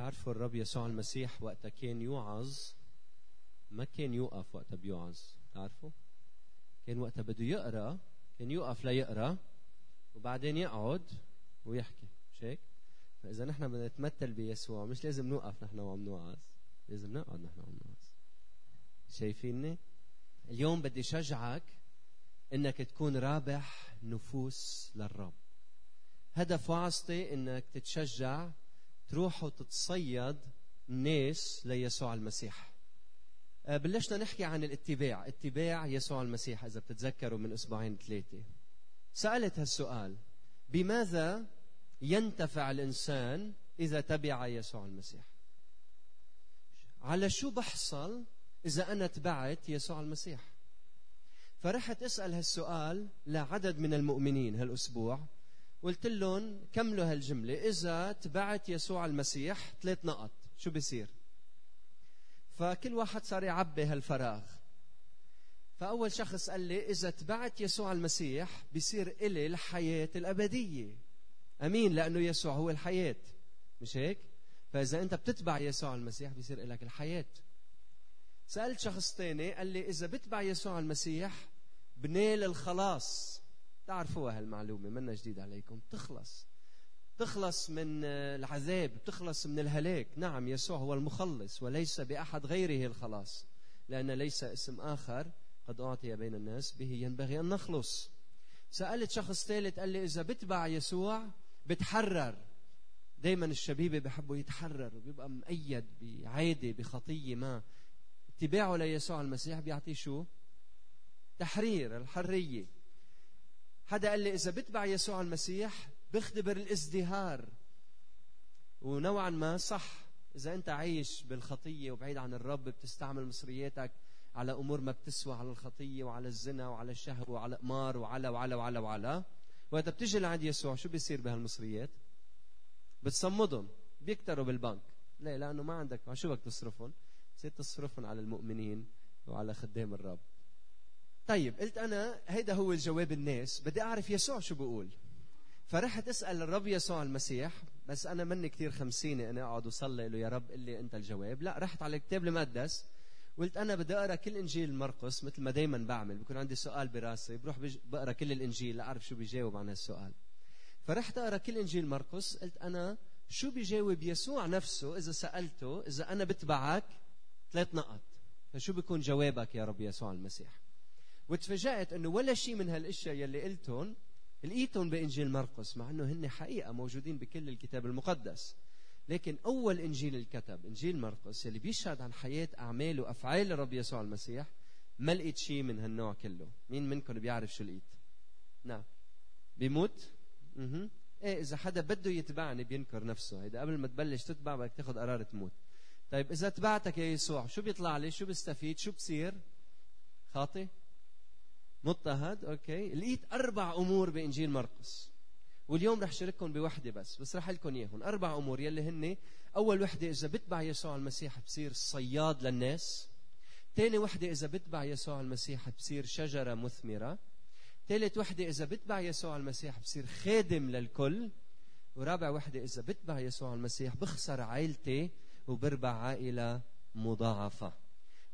تعرفوا الرب يسوع المسيح وقتها كان يوعظ؟ ما كان يوقف وقتها بيوعظ تعرفوا؟ كان وقتها بده يقرأ كان يوقف ليقرأ وبعدين يقعد ويحكي مش هيك؟ فإذا نحن بدنا نتمثل بيسوع مش لازم نوقف نحن وعم نوعظ لازم نقعد نحن وعم نوعظ. شايفيني؟ اليوم بدي شجعك إنك تكون رابح نفوس للرب. هدف وعظتي إنك تتشجع تروح وتتصيد ناس ليسوع المسيح. آه، بلشنا نحكي عن الاتباع اتباع يسوع المسيح إذا بتتذكروا من أسبوعين ثلاثة. سألت هالسؤال بماذا ينتفع الإنسان إذا تبع يسوع المسيح؟ على شو بحصل إذا أنا تبعت يسوع المسيح؟ فرحت أسأل هالسؤال لعدد من المؤمنين هالأسبوع قلت لهم كملوا هالجملة. إذا تبعت يسوع المسيح ثلاث نقط شو بصير فكل واحد صار يعبي هالفراغ. فأول شخص قال لي إذا تبعت يسوع المسيح بصير إلي الحياة الأبدية. أمين لأنه يسوع هو الحياة. مش هيك؟ فإذا أنت بتتبع يسوع المسيح بصير لك الحياة. سألت شخص تاني قال لي إذا بتبع يسوع المسيح بنال الخلاص. تعرفوها هالمعلومة منا جديد عليكم. تخلص. تخلص من العذاب تخلص من الهلاك. نعم يسوع هو المخلص وليس بأحد غيره الخلاص لأن ليس اسم آخر قد أعطي بين الناس به ينبغي أن نخلص. سألت شخص ثالث قال لي إذا بتبع يسوع بتحرر. دايما الشبيبة بحبوا يتحرر وبيبقى مقيد بعادة بخطية ما. اتباعه ليسوع المسيح بيعطيه شو؟ تحرير الحرية. حدا قال لي إذا بتبع يسوع المسيح بيختبر الازدهار ونوعا ما صح إذا أنت عايش بالخطية وبعيد عن الرب بتستعمل مصرياتك على أمور ما بتسوى على الخطية وعلى الزنا وعلى الشهوة وعلى قمار وعلى وعلى وعلى وعلى وقت بتجي لعند يسوع شو بيصير بهالمصريات؟ بتصمدهم بيكتروا بالبنك ليه؟ لأنه ما عندك شو بدك تصرفهم؟ بتصير تصرفهم على المؤمنين وعلى خدام الرب طيب قلت أنا هيدا هو الجواب الناس بدي أعرف يسوع شو بيقول. فرحت اسال الرب يسوع المسيح بس أنا مني كثير خمسيني أنا أقعد وصلي له يا رب قل لي أنت الجواب. لا رحت على الكتاب المقدس قلت أنا بدي أقرأ كل إنجيل مرقس مثل ما دائما بعمل بكون عندي سؤال براسي بروح بقرأ كل الإنجيل لأعرف شو بيجاوب عن هالسؤال. فرحت أقرأ كل إنجيل مرقس قلت أنا شو بيجاوب يسوع نفسه إذا سألته إذا أنا بتبعك ثلاث نقط؟ فشو بيكون جوابك يا رب يسوع المسيح؟ وتفاجأت إنه ولا شيء من هالأشياء يلي قلتهم لقيتهم بإنجيل مرقس مع إنه هن حقيقة موجودين بكل الكتاب المقدس. لكن أول إنجيل الكتب إنجيل مرقس اللي بيشهد عن حياة أعمال وأفعال الرب يسوع المسيح ما لقيت شيء من هالنوع كله. مين منكم بيعرف شو لقيت؟ نعم. بيموت؟ أها إيه إذا حدا بده يتبعني بينكر نفسه. هيدا قبل ما تبلش تتبع بدك تاخذ قرار تموت. طيب إذا تبعتك يا يسوع شو بيطلع لي؟ شو بستفيد؟ شو بصير؟ خاطي مضطهد أوكي. لقيت أربع أمور بإنجيل مرقس. واليوم رح شارككم بوحدة بس بس رح لكم اياهم أربع أمور يلي هن أول وحدة إذا بتبع يسوع المسيح بصير صياد للناس. ثاني وحدة إذا بتبع يسوع المسيح بصير شجرة مثمرة. ثالث وحدة إذا بتبع يسوع المسيح بصير خادم للكل. ورابع وحدة إذا بتبع يسوع المسيح بخسر عائلتي وبربع عائلة مضاعفة.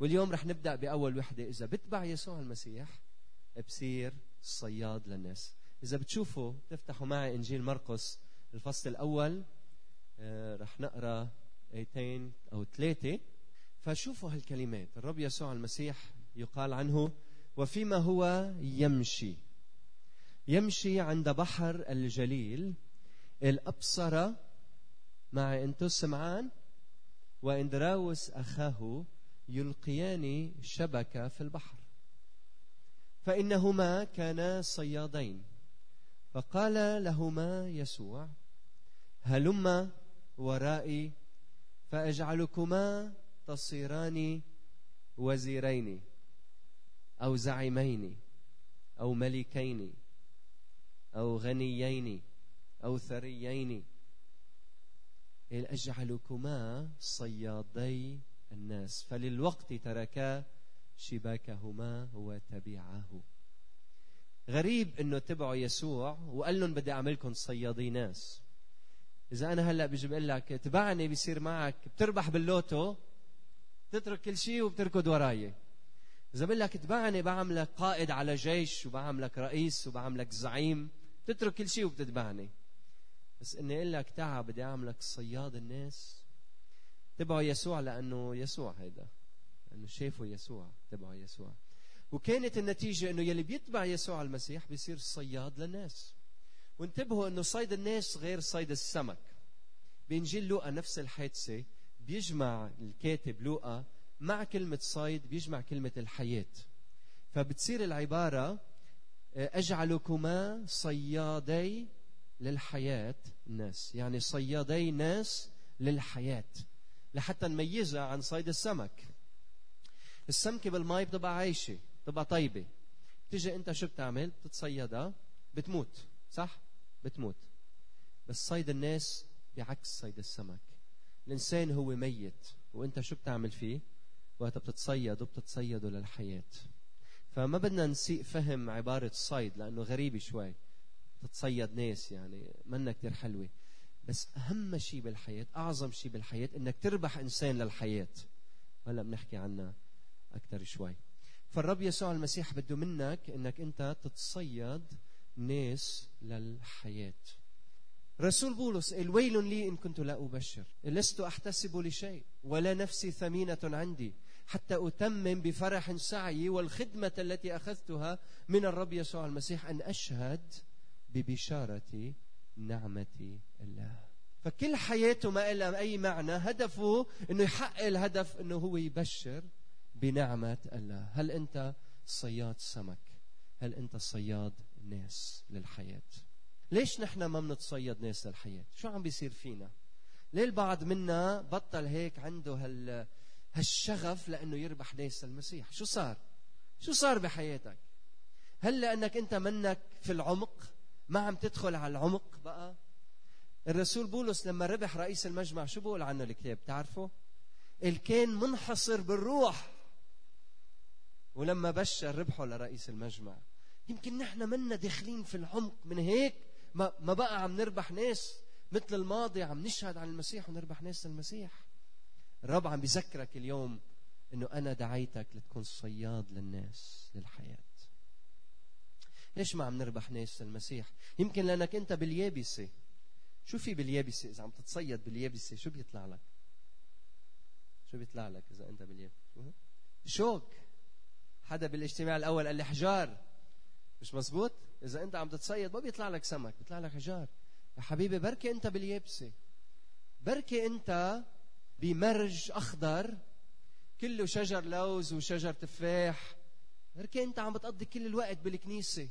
واليوم رح نبدأ بأول وحدة إذا بتبع يسوع المسيح بصير صياد للناس. إذا بتشوفوا تفتحوا معي إنجيل مرقس الفصل الأول آه، رح نقرأ آيتين أو ثلاثة. فشوفوا هالكلمات. الرب يسوع المسيح يقال عنه وفيما هو يمشي. يمشي عند بحر الجليل الأبصر. مع أنتو سمعان؟ وإندراوس أخاه يلقيان شبكة في البحر. فإنهما كانا صيادين. فقال لهما يسوع هلما ورائي فأجعلكما تصيران وزيرين أو زعيمين أو ملكين أو غنيين أو ثريين. أجعلكما صيادي الناس. فللوقت تركا شباكهما وتبعه. غريب إنه تبعوا يسوع وقال لهم بدي اعملكم صيادي ناس. إذا أنا هلأ بيجي بقول لك تبعني بيصير معك بتربح باللوتو تترك كل شيء وبتركض وراي. إذا بقول لك تبعني بعملك قائد على جيش وبعملك رئيس وبعملك زعيم تترك كل شيء وبتتبعني. بس إني أقول لك تعا بدي أعملك صياد الناس. تبعوا يسوع لأنه يسوع هيدا. لأنه شافوا يسوع تبعوا يسوع. وكانت النتيجة إنه يلي بيتبع يسوع المسيح بيصير صياد للناس. وانتبهوا إنه صيد الناس غير صيد السمك. بانجيل لوقا نفس الحادثة بيجمع الكاتب لوقا مع كلمة صيد بيجمع كلمة الحياة. فبتصير العبارة أجعلكما صيادي للحياة الناس. يعني صيادي ناس للحياة. لحتى نميزها عن صيد السمك. السمكة بالماء بتبقى عايشة بتبقى طيبة. تيجي انت شو بتعمل؟ بتتصيدها بتموت صح؟ بتموت. بس صيد الناس بعكس صيد السمك. الإنسان هو ميت وأنت شو بتعمل فيه؟ وقت بتتصيد وبتتصيده للحياة. فما بدنا نسيء فهم عبارة صيد لأنه غريبة شوي. تتصيد ناس يعني منا كتير حلوة. بس أهم شيء بالحياة أعظم شيء بالحياة إنك تربح إنسان للحياة. هلا بنحكي عنها. أكثر شوي. فالرب يسوع المسيح بده منك إنك أنت تتصيد ناس للحياة. رسول بولس الويل لي إن كنت لا أبشر. لست أحتسب لشيء ولا نفسي ثمينة عندي. حتى أتمم بفرح سعي والخدمة التي أخذتها من الرب يسوع المسيح أن أشهد ببشارة نعمة الله. فكل حياته ما لها أي معنى هدفه أنه يحقق الهدف أنه هو يبشر. بنعمة الله. هل أنت صياد سمك؟ هل أنت صياد ناس للحياة؟ ليش نحن ما بنتصيد ناس للحياة؟ شو عم بيصير فينا؟ ليه البعض منا بطل هيك عنده هال هالشغف لأنه يربح ناس المسيح شو صار؟ شو صار بحياتك؟ هل لأنك أنت منك في العمق؟ ما عم تدخل على العمق بقى؟ الرسول بولس لما ربح رئيس المجمع شو بقول عنه الكتاب؟ تعرفوا الكان منحصر بالروح. ولما بشر ربحه لرئيس المجمع. يمكن نحن منا داخلين في العمق من هيك ما ما بقى عم نربح ناس مثل الماضي عم نشهد عن المسيح ونربح ناس للمسيح. الرب عم بذكرك اليوم إنه أنا دعيتك لتكون صياد للناس للحياة. ليش ما عم نربح ناس للمسيح؟ يمكن لأنك أنت باليابسة. شو في باليابسة؟ إذا عم تتصيد باليابسة شو بيطلع لك؟ شو بيطلع لك إذا أنت باليابسة؟ شوك. حدا بالاجتماع الأول قال لي حجار. مش مزبوط إذا أنت عم تتصيد ما بيطلع لك سمك بيطلع لك حجار. يا حبيبي بركي أنت باليابسه بركي أنت بمرج أخضر كله شجر لوز وشجر تفاح. بركي أنت عم بتقضي كل الوقت بالكنيسة.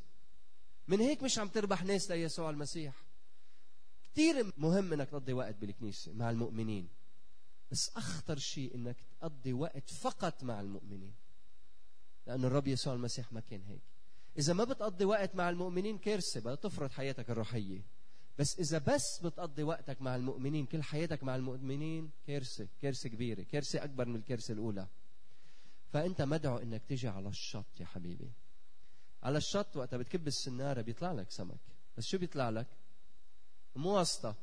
من هيك مش عم تربح ناس ليسوع المسيح. كثير مهم إنك تقضي وقت بالكنيسة مع المؤمنين. بس أخطر شيء إنك تقضي وقت فقط مع المؤمنين. لأن الرب يسوع المسيح ما كان هيك. إذا ما بتقضي وقت مع المؤمنين كارثة بدها تفرض حياتك الروحية. بس إذا بس بتقضي وقتك مع المؤمنين كل حياتك مع المؤمنين كارثة كارثة كبيرة كارثة أكبر من الكارثة الأولى. فأنت مدعو إنك تيجي على الشط يا حبيبي. على الشط وقتها بتكب السنارة بيطلع لك سمك. بس شو بيطلع لك؟ مواسطة.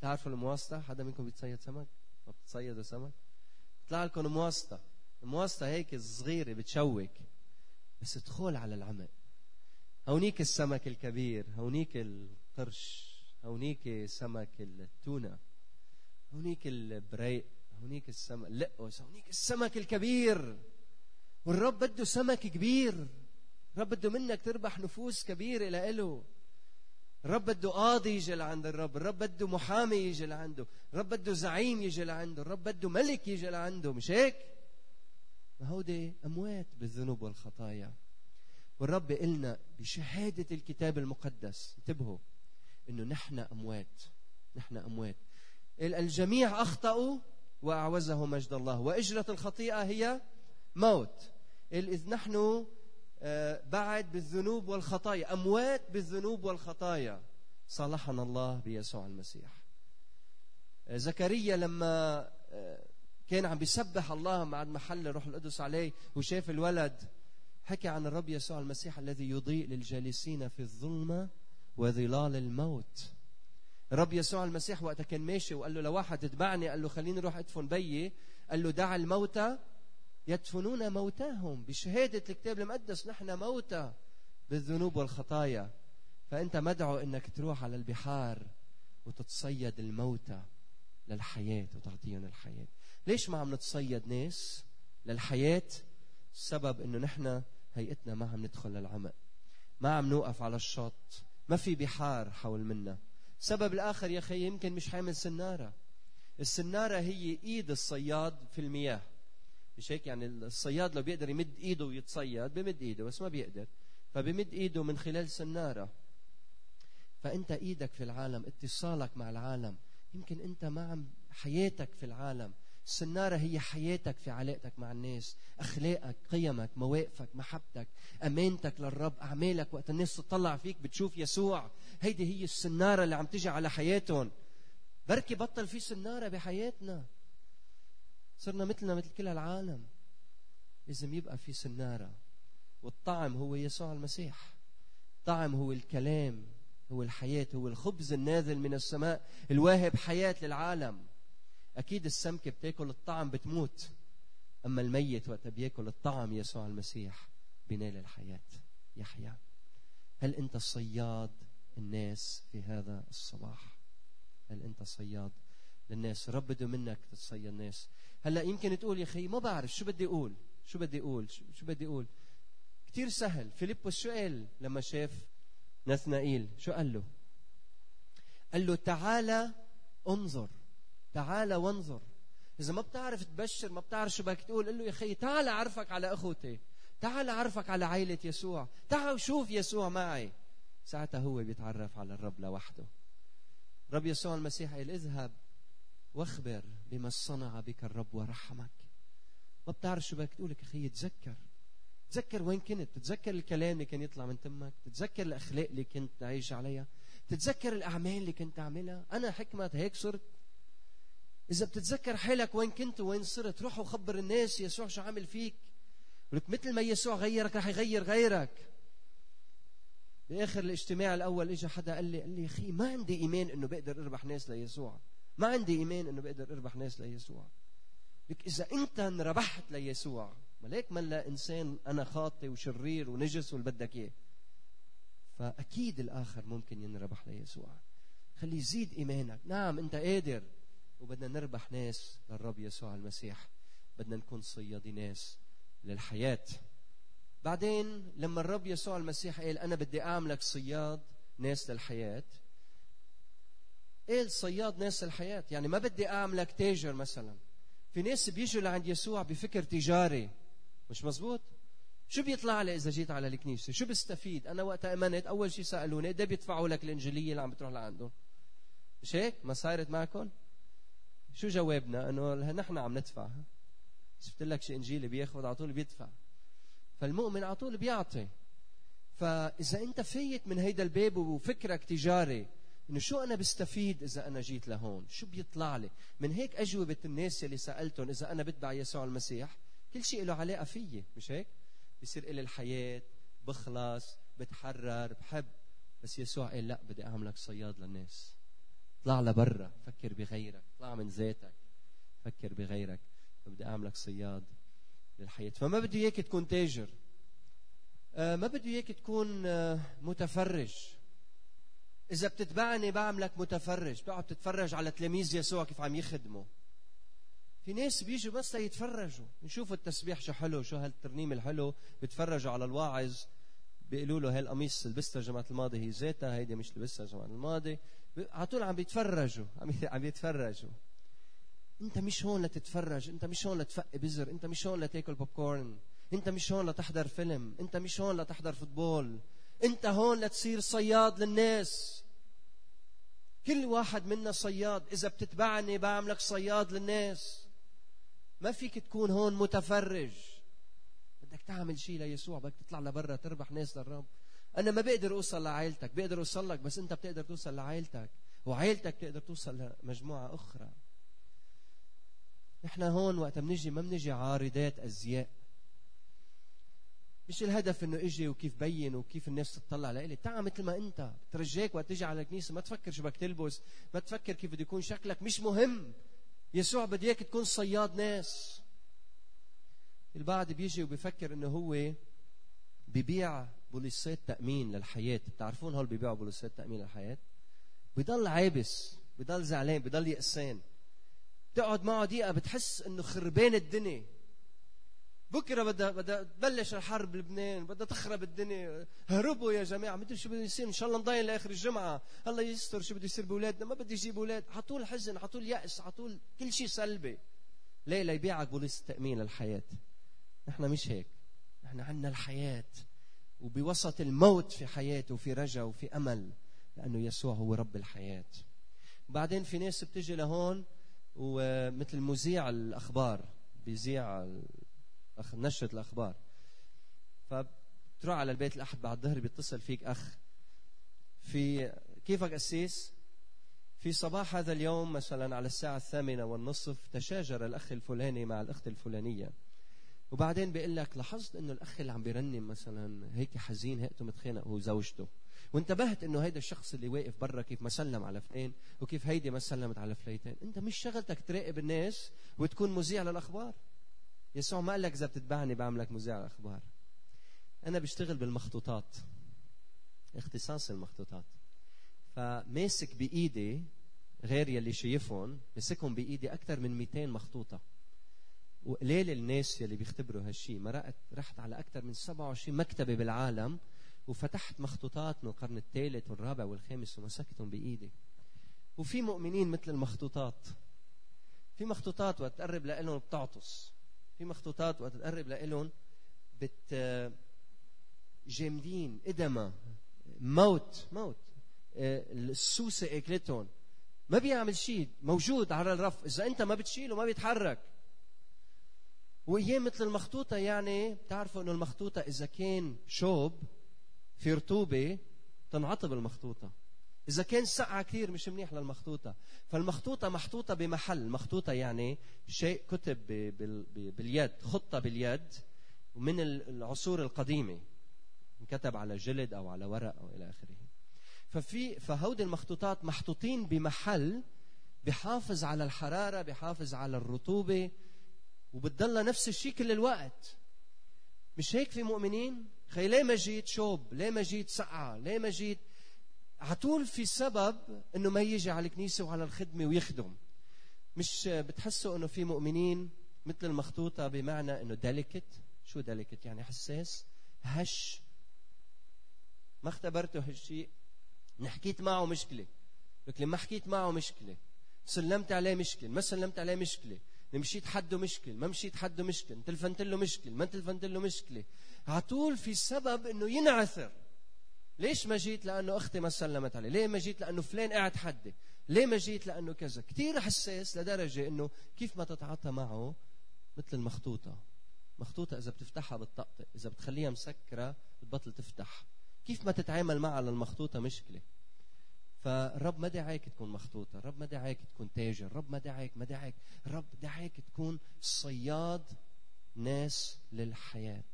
تعرفوا المواسطة؟ حدا منكم بيتصيد سمك؟ ما بتصيدوا سمك؟ بيطلع لكم مواسطة. المواسطة هيك صغيرة بتشوك بس ادخل على العمق. هونيك السمك الكبير هونيك القرش هونيك سمك التونة هونيك البريق هونيك السمك اللقوس هونيك السمك الكبير. والرب بده سمك كبير. الرب بده منك تربح نفوس كبيرة لإله. الرب بده قاضي يجي لعند الرب. الرب بده محامي يجي لعنده. الرب بده زعيم يجي لعنده. الرب بده ملك يجي لعنده. مش هيك؟ هودي أموات بالذنوب والخطايا. والرب قلنا بشهادة الكتاب المقدس انتبهوا إنه نحن أموات نحن أموات. الجميع أخطأوا واعوزه مجد الله. وإجرة الخطيئة هي موت. إذ نحن آه، بعد بالذنوب والخطايا أموات بالذنوب والخطايا. صالحنا الله بيسوع المسيح. آه، زكريا لما آه، كان عم بيسبح الله مع محل روح القدس عليه وشاف الولد. حكى عن الرب يسوع المسيح الذي يضيء للجالسين في الظلمة وظلال الموت. الرب يسوع المسيح وقتها كان ماشي وقال له لواحد اتبعني. قال له خليني أروح أدفن بيي. قال له دع الموتى يدفنون موتاهم. بشهادة الكتاب المقدس نحن موتى بالذنوب والخطايا. فأنت مدعو أنك تروح على البحار وتتصيد الموتى للحياة وتعطيهم الحياة. ليش ما عم نتصيد ناس للحياة؟ السبب أنه نحن هيئتنا ما عم ندخل للعمق ما عم نوقف على الشط. ما في بحار حول منا. السبب الآخر يا أخي يمكن مش حامل سنارة. السنارة هي إيد الصياد في المياه. مش هيك؟ يعني الصياد لو بيقدر يمد إيده ويتصيد بمد إيده بس ما بيقدر. فبمد إيده من خلال سنارة. فأنت إيدك في العالم اتصالك مع العالم. يمكن أنت ما عم حياتك في العالم السنارة هي حياتك في علاقتك مع الناس أخلاقك قيمك مواقفك محبتك أمانتك للرب أعمالك وقت الناس تطلع فيك بتشوف يسوع. هيدي هي السنارة اللي عم تجي على حياتهم. بركي بطل في سنارة بحياتنا. صرنا مثلنا مثل كل العالم. لازم يبقى في سنارة. والطعم هو يسوع المسيح. الطعم هو الكلام هو الحياة هو الخبز النازل من السماء الواهب حياة للعالم. أكيد السمكة بتاكل الطعم بتموت. أما الميت وقت بياكل الطعم يسوع المسيح بينال الحياة. يحيا هل أنت صياد الناس في هذا الصباح؟ هل أنت صياد للناس؟ رب بده منك تتصيد الناس. هلا يمكن تقول يا أخي ما بعرف شو بدي أقول. شو بدي أقول؟ شو بدي أقول؟ كثير سهل. فيليبوس شو قال لما شاف نثنائيل؟ شو قال له؟ قال له تعالى انظر. تعالى وانظر. إذا ما بتعرف تبشر ما بتعرف شو بدك تقول قل له يا أخي تعال أعرفك على أخوتي. تعال أعرفك على عائلة يسوع. تعال وشوف يسوع معي. ساعتها هو بيتعرف على الرب لوحده. رب يسوع المسيح قال اذهب واخبر بما صنع بك الرب ورحمك. ما بتعرف شو بدك تقول أخي تذكر. تذكر وين كنت. تتذكر الكلام اللي كان يطلع من تمك. تتذكر الأخلاق اللي كنت عايش عليها. تتذكر الأعمال اللي كنت تعملها أنا حكمه هيك صرت. إذا بتتذكر حالك وين كنت وين صرت روح وخبر الناس يسوع شو عامل فيك. ولك مثل ما يسوع غيرك رح يغير غيرك. بآخر الاجتماع الأول اجى حدا قال لي قال لي أخي ما عندي إيمان إنه بقدر أربح ناس ليسوع. ما عندي إيمان إنه بقدر أربح ناس ليسوع. لك إذا أنت انربحت ليسوع ملاك ملا إنسان أنا خاطي وشرير ونجس واللي بدك اياه فأكيد الآخر ممكن ينربح ليسوع. خلي يزيد إيمانك. نعم أنت قادر. وبدنا نربح ناس للرب يسوع المسيح. بدنا نكون صيادي ناس للحياة. بعدين لما الرب يسوع المسيح قال أنا بدي أعملك صياد ناس للحياة قال صياد ناس الحياة يعني ما بدي أعملك تاجر مثلا. في ناس بيجوا لعند يسوع بفكر تجاري. مش مزبوط؟ شو بيطلع لي إذا جيت على الكنيسة؟ شو بستفيد؟ أنا وقت أمنت أول شيء سألوني قد بيدفعوا لك الإنجيلية اللي عم بتروح لعندهم؟ مش هيك؟ ما صارت معكم؟ شو جوابنا؟ إنه نحن عم ندفع؟ شفت لك شيء انجيلي بياخذ على طول بيدفع. فالمؤمن على طول بيعطي. فإذا أنت فايت من هيدا الباب وفكرك تجاري إنه شو أنا بستفيد إذا أنا جيت لهون؟ شو بيطلع لي؟ من هيك أجوبة الناس اللي سألتهم إذا أنا بتبع يسوع المسيح كل شيء له علاقة فيي مش هيك؟ بصير لي الحياة بخلص بتحرر بحب. بس يسوع قال لا بدي أعملك صياد للناس. اطلع لبرا فكر بغيرك اطلع من ذاتك فكر بغيرك. بدي أعملك صياد للحياة. فما بده إياك تكون تاجر. آه، ما بده إياك تكون آه، متفرج. إذا بتتبعني بعملك متفرج. بقعد تتفرج على تلاميذ يسوع كيف عم يخدموا. في ناس بيجوا بس يتفرجوا يشوفوا التسبيح شو حلو شو هالترنيم الحلو. بيتفرجوا على الواعظ. بيقولوا له هالقميص لبستها الجمعة الماضية هي ذاتها هيدي مش لبستها الجمعة الماضية على طول عم بيتفرجوا عم يتفرجوا انت مش هون لتتفرج انت مش هون لتفقي بزر انت مش هون لتاكل بوب كورن انت مش هون لتحضر فيلم انت مش هون لتحضر football انت هون لتصير صياد للناس. كل واحد منا صياد إذا بتتبعني بعملك صياد للناس. ما فيك تكون هون متفرج. بدك تعمل شيء ليسوع بدك تطلع لبرا تربح ناس للرب. أنا ما بقدر أوصل لعائلتك. بقدر أوصل لك بس أنت بتقدر توصل لعائلتك. وعائلتك تقدر توصل لمجموعة أخرى. نحن هون وقت بنجي ما بنجي عارضات أزياء. مش الهدف إنه إجي وكيف بين وكيف الناس تطلع لإلي. تعا مثل ما أنت. ترجاك وقت تيجي على الكنيسة ما تفكر شو بدك تلبس ما تفكر كيف بده يكون شكلك. مش مهم. يسوع بده إياك تكون صياد ناس. البعض بيجي وبيفكر إنه هو ببيع بوليسات تأمين للحياة. بتعرفون هول بيبيعوا بوليسات تأمين للحياة؟ بضل عابس بضل زعلان بضل يأسان. تقعد معه دقيقة بتحس إنه خربان الدنيا. بكرة بدها بدها تبلش الحرب بلبنان بدها تخرب الدنيا. هربوا يا جماعة. مدري شو بده يصير. إن شاء الله نضاين لآخر الجمعة. الله يستر شو بده يصير بأولادنا. ما بدي يجيب أولاد. على طول حزن على طول يأس على طول كل شيء سلبي. ليه؟ ليبيعك بوليس التأمين للحياة. نحن مش هيك. نحن عندنا الحياة. وبوسط الموت في حياة وفي رجا وفي أمل لأنه يسوع هو رب الحياة. بعدين في ناس بتجي لهون ومثل مذيع الأخبار بيذيع نشرة الأخبار. فبتروح على البيت الأحد بعد الظهر بيتصل فيك أخ في كيفك أسيس؟ في صباح هذا اليوم مثلا على الساعة الثامنة والنصف تشاجر الأخ الفلاني مع الأخت الفلانية. وبعدين بيقول لك لاحظت إنه الأخ اللي عم بيرنم مثلا هيك حزين هيئته متخانق هو زوجته وانتبهت إنه هيدا الشخص اللي واقف برا كيف ما سلم على فلان وكيف هيدي ما سلمت على فليتين أنت مش شغلتك تراقب الناس وتكون مذيع للأخبار؟ يسوع ما قال لك إذا بتتبعني بعملك مذيع للأخبار. أنا بشتغل بالمخطوطات اختصاص المخطوطات. فماسك بإيدي غير يلي شايفهم مسكهم بإيدي أكثر من 200 مخطوطة. وقليل الناس يلي بيختبروا هالشيء مرقت رحت على أكثر من 27 مكتبة بالعالم وفتحت مخطوطات من القرن الثالث والرابع والخامس ومسكتهم بإيدي. وفي مؤمنين مثل المخطوطات. في مخطوطات وقت تقرب لهم بتعطس. في مخطوطات وقت تقرب لهم بت جامدين ادمه موت موت. السوسة أكلتهم. ما بيعمل شيء موجود على الرف. إذا أنت ما بتشيله ما بيتحرك. وايام مثل المخطوطة يعني بتعرفوا إنه المخطوطة إذا كان شوب في رطوبة تنعطب المخطوطة. إذا كان سقعه كثير مش منيح للمخطوطة. فالمخطوطة محطوطة بمحل. مخطوطة يعني شيء كتب باليد خطة باليد من العصور القديمة. انكتب على جلد أو على ورق أو إلى آخره. ففي فهودي المخطوطات محطوطين بمحل بحافظ على الحرارة بحافظ على الرطوبة وبتضلها نفس الشيء كل الوقت. مش هيك في مؤمنين؟ خي ليه ما جيت شوب؟ ليه ما جيت سقعة؟ ليه ما جيت؟ عطول في سبب إنه ما يجي على الكنيسة وعلى الخدمة ويخدم. مش بتحسوا إنه في مؤمنين مثل المخطوطة بمعنى إنه delicate شو delicate يعني حساس؟ هش. ما اختبرته هالشيء. حكيت معه مشكلة. لكن ما حكيت معه مشكلة سلمت عليه مشكلة. ما سلمت عليه مشكلة. مشيت حده مشكل ما مشيت حده مشكل تلفنت له مشكل ما تلفنت له مشكلة. على طول في سبب إنه ينعثر. ليش ما جيت لأنه أختي ما سلمت عليه ليه ما جيت لأنه فلان قاعد حدي؟ ليه ما جيت لأنه كذا؟ كثير حساس لدرجة إنه كيف ما تتعاطى معه مثل المخطوطة. مخطوطة إذا بتفتحها بتطقطق إذا بتخليها مسكرة بتبطل تفتح. كيف ما تتعامل معها للمخطوطة مشكلة؟ فالرب ما دعاك تكون مخطوطة الرب ما دعاك تكون تاجر الرب ما دعاك ما دعاك الرب دعاك تكون صياد ناس للحياة.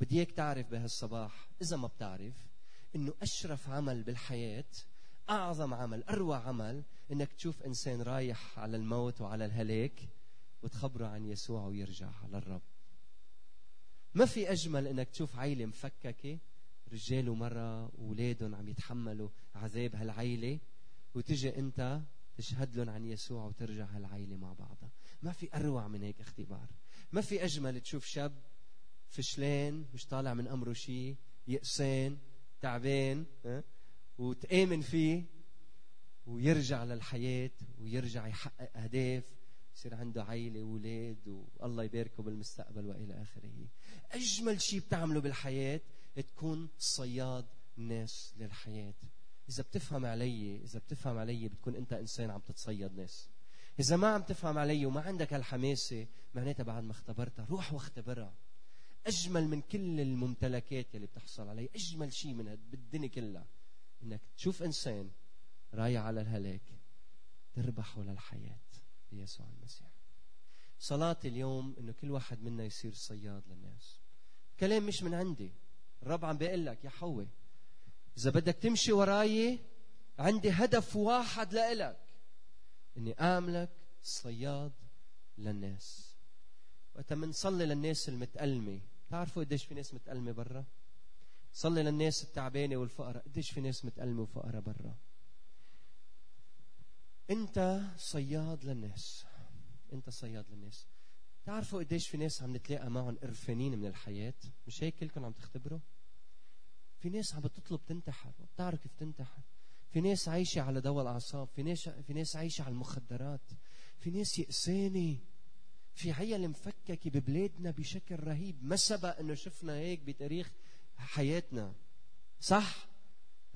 بدي اياك تعرف بهالصباح إذا ما بتعرف إنه أشرف عمل بالحياة أعظم عمل أروع عمل إنك تشوف إنسان رايح على الموت وعلى الهلاك وتخبره عن يسوع ويرجع على الرب. ما في أجمل إنك تشوف عيلة مفككة رجال ومرأة وأولادهم عم يتحملوا عذاب هالعيلة وتجي أنت تشهد لهم عن يسوع وترجع هالعيلة مع بعضها. ما في أروع من هيك اختبار. ما في أجمل تشوف شاب فشلان مش طالع من أمره شيء يأسان تعبان وتآمن فيه ويرجع للحياة ويرجع يحقق أهداف يصير عنده عيلة وولاد والله يباركه بالمستقبل وإلى آخره. أجمل شيء بتعمله بالحياة تكون صياد ناس للحياة. إذا بتفهم علي إذا بتفهم علي بتكون أنت إنسان عم تتصيد ناس. إذا ما عم تفهم علي وما عندك هالحماسة معناتها بعد ما اختبرتها روح واختبرها. أجمل من كل الممتلكات اللي بتحصل عليه أجمل شيء من بالدنيا كلها. إنك تشوف إنسان رايح على الهلاك تربحه للحياة. بيسوع المسيح. صلاتي اليوم إنه كل واحد منا يصير صياد للناس. كلام مش من عندي. الرب عم بيقول لك يا حوي إذا بدك تمشي وراي عندي هدف واحد لإلك إني اعملك صياد للناس. وقت منصلي للناس المتألمة. تعرفوا قديش في ناس متألمة برا؟ صلي للناس التعبانة والفقراء. قديش في ناس متألمة وفقراء برا؟ أنت صياد للناس. أنت صياد للناس. تعرفوا قديش في ناس عم نتلاقى معهم قرفانين من الحياة؟ مش هيك كلكم عم تختبروا؟ في ناس عم بتطلب تنتحر بتعرف كيف تنتحر. في ناس عايشة على دواء الأعصاب في ناس في ناس عايشة على المخدرات. في ناس يأسانة في عيال مفككة ببلادنا بشكل رهيب. ما سبق إنه شفنا هيك بتاريخ حياتنا. صح؟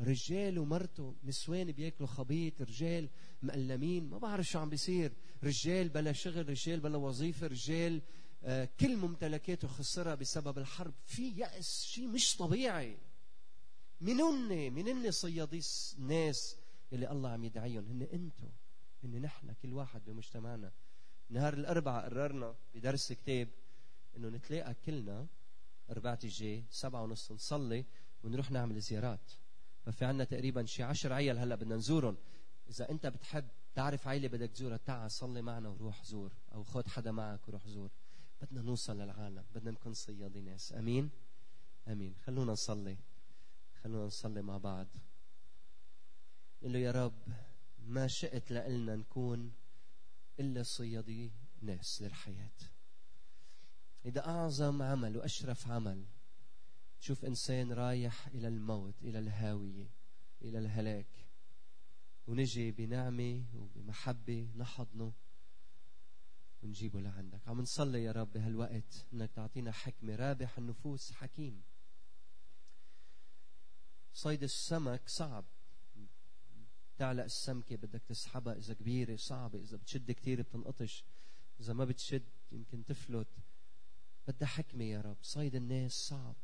رجال ومرته نسوان بياكلوا خبيط رجال مألمين ما بعرف شو عم بيصير. رجال بلا شغل رجال بلا وظيفة رجال آه كل ممتلكاته خسرها بسبب الحرب. في يأس شيء مش طبيعي. منن منن صيادي الناس اللي الله عم يدعيهم. هن أنتم هن نحن كل واحد بمجتمعنا. نهار الأربعاء قررنا بدرس كتاب إنه نتلاقى كلنا أربعة الجاي سبعة ونص نصلي ونروح نعمل زيارات. ففي عنا تقريبا شي عشر عيال هلأ بدنا نزورهم. إذا أنت بتحب تعرف عيلة بدك تزورها تعال صلي معنا وروح زور أو خد حدا معك وروح زور. بدنا نوصل للعالم بدنا نكون صيادي ناس. أمين؟ أمين. خلونا نصلي. خلونا نصلي مع بعض. نقول له يا رب ما شئت لنا نكون إلا صيادي ناس للحياة. إذا أعظم عمل وأشرف عمل تشوف إنسان رايح إلى الموت إلى الهاوية إلى الهلاك ونجي بنعمة وبمحبة نحضنه ونجيبه لعندك. عم نصلي يا رب بهالوقت إنك تعطينا حكمة رابح النفوس حكيم. صيد السمك صعب. تعلق السمكة بدك تسحبها إذا كبيرة صعبة إذا بتشد كتير بتنقطش إذا ما بتشد يمكن تفلت. بدها حكمة يا رب. صيد الناس صعب.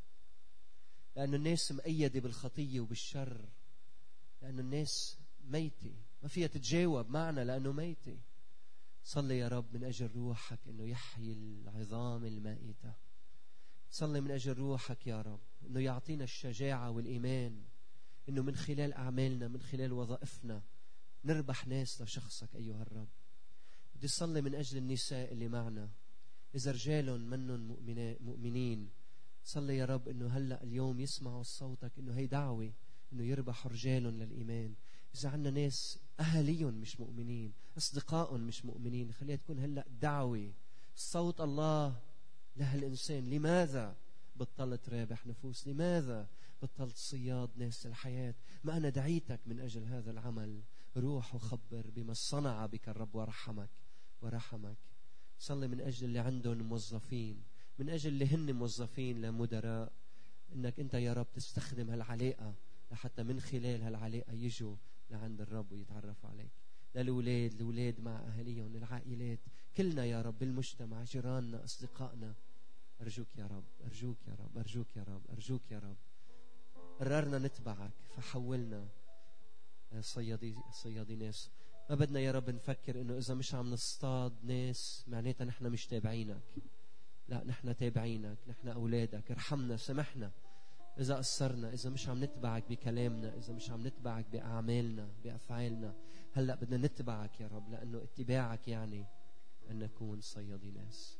لأنه الناس مقيدة بالخطية وبالشر. لأنه الناس ميتة. ما فيها تتجاوب معنا لأنه ميتة. صلي يا رب من أجل روحك أنه يحيي العظام المائتة. صلي من أجل روحك يا رب أنه يعطينا الشجاعة والإيمان أنه من خلال أعمالنا من خلال وظائفنا نربح ناس لشخصك أيها الرب. بدي أصلي من أجل النساء اللي معنا. إذا رجال منهم مؤمنين صلي يا رب أنه هلأ اليوم يسمعوا صوتك أنه هي دعوة أنه يربحوا رجال للإيمان. إذا عنا ناس أهاليهم مش مؤمنين أصدقائهم مش مؤمنين خليها تكون هلأ دعوة. صوت الله لهالإنسان. لماذا بطلت رابح نفوس؟ لماذا بطلت صياد ناس الحياة؟ ما أنا دعيتك من أجل هذا العمل. روح وخبر بما صنع بك الرب ورحمك ورحمك. صلي من أجل اللي عندهم موظفين. من أجل اللي هن موظفين لمدراء إنك أنت يا رب تستخدم هالعلاقة لحتى من خلال هالعلاقة يجوا لعند الرب ويتعرفوا عليك. للولاد الولاد مع أهاليهم العائلات كلنا يا رب بالمجتمع جيراننا أصدقائنا. أرجوك يا رب أرجوك يا رب أرجوك يا رب أرجوك يا رب. قررنا نتبعك فحولنا. صيادي صيادي ناس. ما بدنا يا رب نفكر إنه إذا مش عم نصطاد ناس معناتها نحن مش تابعينك. لا نحن تابعينك نحن أولادك ارحمنا سامحنا إذا قصرنا إذا مش عم نتبعك بكلامنا إذا مش عم نتبعك بأعمالنا بأفعالنا هلأ بدنا نتبعك يا رب لأنه اتباعك يعني أن نكون صيادي ناس.